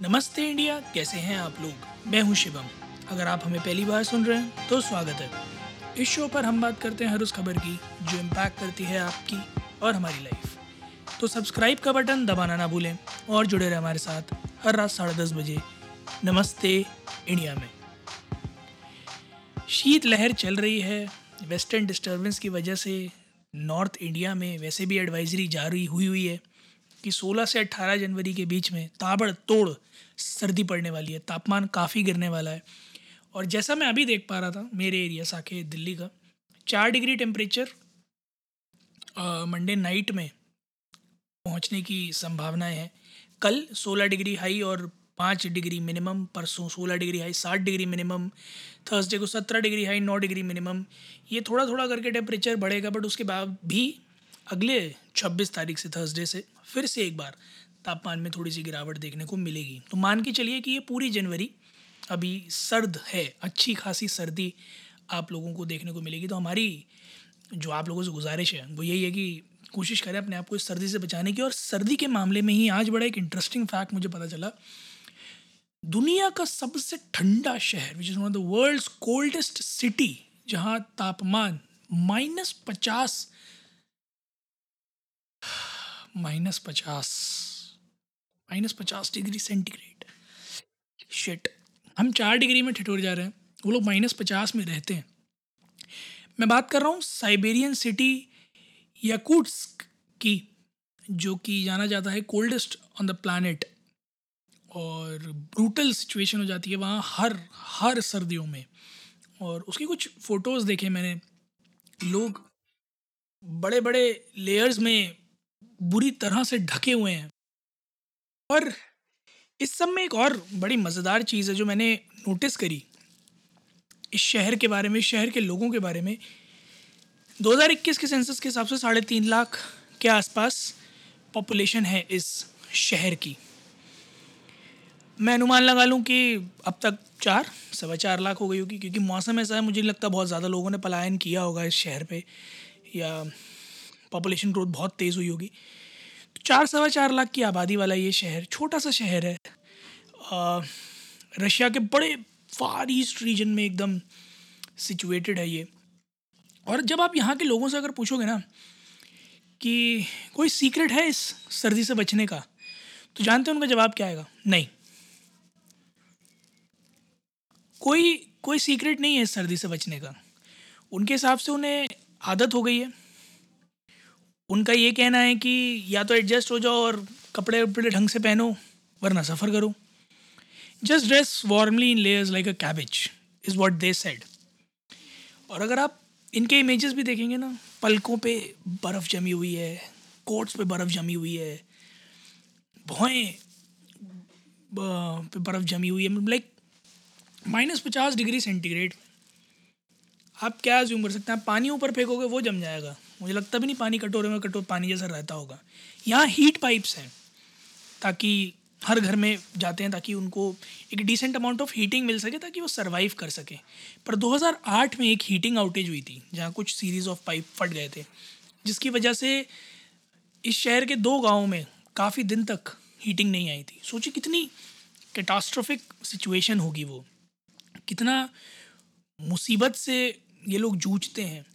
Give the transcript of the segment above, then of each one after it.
नमस्ते इंडिया, कैसे हैं आप लोग? मैं हूँ शिवम। अगर आप हमें पहली बार सुन रहे हैं तो स्वागत है। इस शो पर हम बात करते हैं हर उस खबर की, जो इम्पैक्ट करती है आपकी और हमारी लाइफ तो सब्सक्राइब का बटन दबाना ना भूलें और जुड़े रहे हमारे साथ हर रात साढ़े दस बजे नमस्ते इंडिया में। शीत लहर चल रही है वेस्टर्न डिस्टरबेंस की वजह से नॉर्थ इंडिया में वैसे भी एडवाइजरी जारी हुई हुई है। कि 16 से 18 जनवरी के बीच में ताबड़तोड़ सर्दी पड़ने वाली है, तापमान काफ़ी गिरने वाला है। और जैसा मैं अभी देख पा रहा था, मेरे एरिया साके दिल्ली का, चार डिग्री टेम्परेचर मंडे नाइट में पहुँचने की संभावनाएँ हैं। कल 16 डिग्री हाई और पाँच डिग्री मिनिमम, परसों सोलह डिग्री हाई साठ डिग्री मिनिमम, थर्सडे को सत्रह डिग्री हाई, नौ डिग्री मिनिमम, ये थोड़ा थोड़ा करके टेम्परेचर बढ़ेगा, बट उसके बाद भी अगले छब्बीस तारीख से थर्सडे से फिर से एक बार तापमान में थोड़ी सी गिरावट देखने को मिलेगी। तो मान के चलिए कि ये पूरी जनवरी अभी सर्द है, अच्छी खासी सर्दी आप लोगों को देखने को मिलेगी। तो हमारी जो आप लोगों से गुजारिश है, वो यही है कि कोशिश करें अपने आप को इस सर्दी से बचाने की और सर्दी के मामले में ही आज बड़ा एक इंटरेस्टिंग फैक्ट मुझे पता चला। दुनिया का सबसे ठंडा शहर which is one of the world's coldest city जहाँ तापमान माइनस पचास माइनस पचास माइनस पचास डिग्री सेंटीग्रेड। शिट हम चार डिग्री में ठिठुर जा रहे हैं, वो लोग माइनस पचास में रहते हैं। मैं बात कर रहा हूँ साइबेरियन सिटी याकूट्स्क की, जो कि जाना जाता है कोल्डेस्ट ऑन द प्लानट और ब्रूटल सिचुएशन हो जाती है वहाँ हर हर सर्दियों में। और उसकी कुछ फ़ोटोज़ देखे मैंने, लोग बड़े बड़े लेयर्स में बुरी तरह से ढके हुए हैं। और इस सब में एक और बड़ी मज़ेदार चीज़ है जो मैंने नोटिस करी इस शहर के बारे में शहर के लोगों के बारे में। 2021 के सेंसस के हिसाब से साढ़े तीन लाख के आसपास पॉपुलेशन है इस शहर की। मैं अनुमान लगा लूँ कि अब तक चार, सवा चार लाख हो गई होगी, क्योंकि मौसम ऐसा है, मुझे लगता है बहुत ज़्यादा लोगों ने पलायन किया होगा इस शहर पे या पॉपुलेशन ग्रोथ बहुत तेज़ हुई होगी। तो चार सवा चार लाख की आबादी वाला ये शहर, छोटा सा शहर है। रशिया के बड़े फार ईस्ट रीजन में एकदम सिचुएटेड है ये। और जब आप यहाँ के लोगों से अगर पूछोगे ना कि कोई सीक्रेट है इस सर्दी से बचने का तो जानते हैं उनका जवाब क्या आएगा? नहीं। कोई कोई सीक्रेट नहीं है इस सर्दी से बचने का। उनके हिसाब से उन्हें आदत हो गई है। उनका ये कहना है कि या तो एडजस्ट हो जाओ और कपड़े वपड़े ढंग से पहनो, वरना सफ़र करो। Just dress warmly in layers like a cabbage is what they said और अगर आप इनके इमेजेस भी देखेंगे ना, पलकों पे बर्फ़ जमी हुई है कोट्स पे बर्फ़ जमी हुई है भौएँ पे बर्फ़ जमी हुई है लाइक माइनस पचास डिग्री सेंटीग्रेड आप क्या ज्यूम कर सकते हैं? पानी ऊपर फेंकोगे, वो जम जाएगा। मुझे लगता भी नहीं पानी कटोरे में कटोर पानी जैसा रहता होगा। यहाँ हीट पाइप्स हैं, ताकि हर घर में जाते हैं, ताकि उनको एक डिसेंट अमाउंट ऑफ़ हीटिंग मिल सके, ताकि वो सर्वाइव कर सकें। पर 2008 में एक हीटिंग आउटेज हुई थी, जहाँ कुछ सीरीज़ ऑफ़ पाइप फट गए थे, जिसकी वजह से इस शहर के दो गाँव में काफ़ी दिन तक हीटिंग नहीं आई थी। सोचिए कितनी कैटास्ट्रोफिक सिचुएशन होगी वो। कितना मुसीबत से ये लोग जूझते हैं।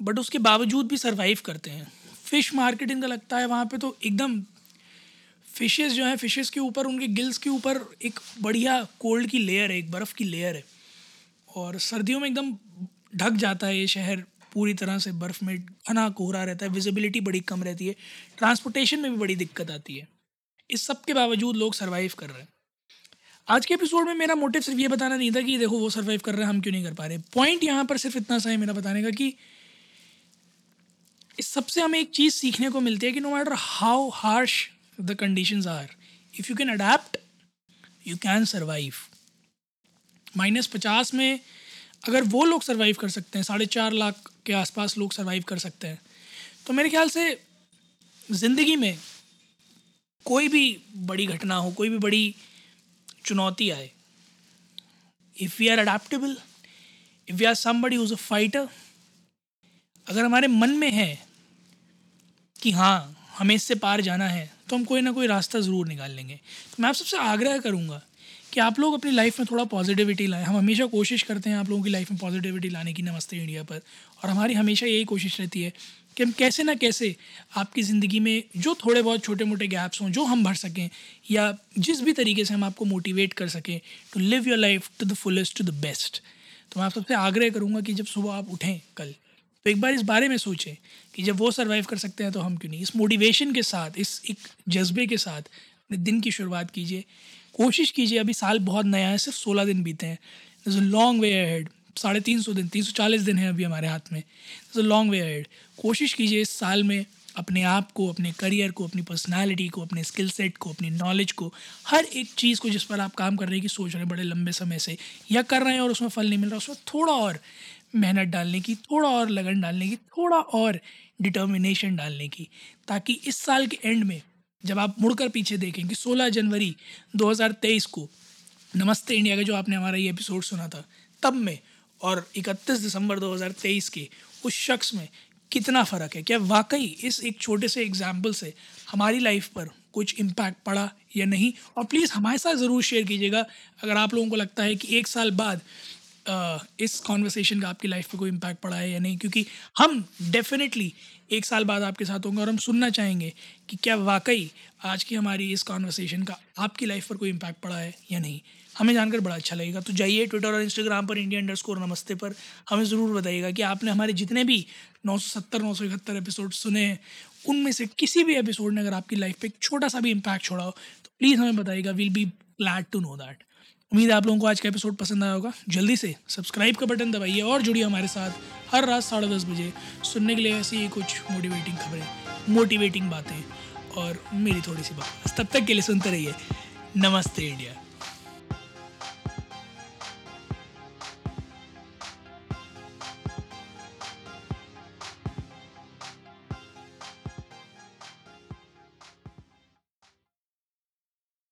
बट उसके बावजूद भी सर्वाइव करते हैं। फ़िश मार्केट इनका लगता है वहाँ पे तो एकदम फ़िशेस जो हैं फ़िशेस के ऊपर, उनके गिल्स के ऊपर एक बढ़िया कोल्ड की लेयर है, एक बर्फ़ की लेयर है। और सर्दियों में एकदम ढक जाता है ये शहर पूरी तरह से, बर्फ़ में घना कोहरा रहता है विजिबिलिटी बड़ी कम रहती है ट्रांसपोर्टेशन में भी बड़ी दिक्कत आती है। इस सब के बावजूद लोग सर्वाइव कर रहे हैं। आज के एपिसोड में मेरा मोटिव सिर्फ़ ये बताना नहीं था कि देखो वो सर्वाइव कर रहे हैं, हम क्यों नहीं कर पा रहे? पॉइंट यहाँ पर सिर्फ़ इतना सा है मेरा बताने का कि इस सबसे हमें एक चीज़ सीखने को मिलती है कि no matter how harsh the condition are if you can adapt you can survive minus पचास में अगर वो लोग सर्वाइव कर सकते हैं, साढ़े चार लाख के आसपास लोग सर्वाइव कर सकते हैं तो मेरे ख्याल से ज़िंदगी में कोई भी बड़ी घटना हो, कोई भी बड़ी चुनौती आए if we are adaptable if we are somebody who's a fighter अगर हमारे मन में है कि हाँ हमें इससे पार जाना है तो हम कोई ना कोई रास्ता ज़रूर निकाल लेंगे। तो मैं आप सबसे आग्रह करूँगा कि आप लोग अपनी लाइफ में थोड़ा पॉजिटिविटी लाएँ। हम हमेशा कोशिश करते हैं आप लोगों की लाइफ में पॉजिटिविटी लाने की, नमस्ते इंडिया पर। और हमारी हमेशा यही कोशिश रहती है कि हम कैसे ना कैसे आपकी ज़िंदगी में जो थोड़े बहुत छोटे मोटे गैप्स हों, जो हम भर सकें, या जिस भी तरीके से हम आपको मोटिवेट कर सकें to live your life to the fullest to the best तो मैं आप सबसे आग्रह करूँगा कि जब सुबह आप उठें कल तो एक बार इस बारे में सोचें कि जब वो सर्वाइव कर सकते हैं तो हम क्यों नहीं? इस मोटिवेशन के साथ, इस एक जज्बे के साथ, अपने दिन की शुरुआत कीजिए। कोशिश कीजिए, अभी साल बहुत नया है, सिर्फ़ सोलह दिन बीते हैं। Is a long way ahead साढ़े तीन सौ दिन, तीन सौ चालीस दिन है अभी हमारे हाथ में। Is a long way ahead कोशिश कीजिए इस साल में अपने आप को, अपने करियर को, अपनी पर्सनालिटी को, अपने स्किल सेट को, अपनी नॉलेज को, हर एक चीज़ को जिस पर आप काम कर रहे हैं कि सोच रहे हैं बड़े लंबे समय से, या कर रहे हैं और उसमें फल नहीं मिल रहा, उसमें थोड़ा और मेहनत डालने की, थोड़ा और लगन डालने की, थोड़ा और डिटर्मिनेशन डालने की, ताकि इस साल के एंड में जब आप मुड़कर पीछे देखें कि 16 जनवरी 2023 को नमस्ते इंडिया का जो आपने हमारा ये एपिसोड सुना था, तब में और 31 दिसंबर 2023 के उस शख्स में कितना फ़र्क है? क्या वाकई इस एक छोटे से एग्ज़ाम्पल से हमारी लाइफ पर कुछ इम्पैक्ट पड़ा या नहीं? और प्लीज़ हमारे साथ ज़रूर शेयर कीजिएगा। अगर आप लोगों को लगता है कि एक साल बाद इस कॉन्वर्सेशन का आपकी लाइफ पे कोई इम्पैक्ट पड़ा है या नहीं? क्योंकि हम डेफिनेटली एक साल बाद आपके साथ होंगे और हम सुनना चाहेंगे कि क्या वाकई आज की हमारी इस कॉन्वर्सेशन का आपकी लाइफ पर कोई इम्पैक्ट पड़ा है या नहीं? हमें जानकर बड़ा अच्छा लगेगा। तो जाइए ट्विटर और इंस्टाग्राम पर इंडिया अंडर नमस्ते पर हमें ज़रूर बताइएगा कि आपने हमारे जितने भी नौ सौ सत्तर, नौ सौ इकहत्तर एपिसोड सुने हैं, उनमें से किसी भी एपिसोड ने अगर आपकी लाइफ पे एक छोटा सा भी इम्पैक्ट छोड़ा हो तो प्लीज़ हमें बताइएगा। Will be glad to know that उम्मीद है आप लोगों को आज का एपिसोड पसंद आया होगा। जल्दी से सब्सक्राइब का बटन दबाइए और जुड़िए हमारे साथ हर रात साढ़े दस बजे सुनने के लिए ऐसी ही कुछ मोटिवेटिंग खबरें मोटिवेटिंग बातें और मेरी थोड़ी सी बात। तब तक के लिए सुनते रहिए। नमस्ते इंडिया।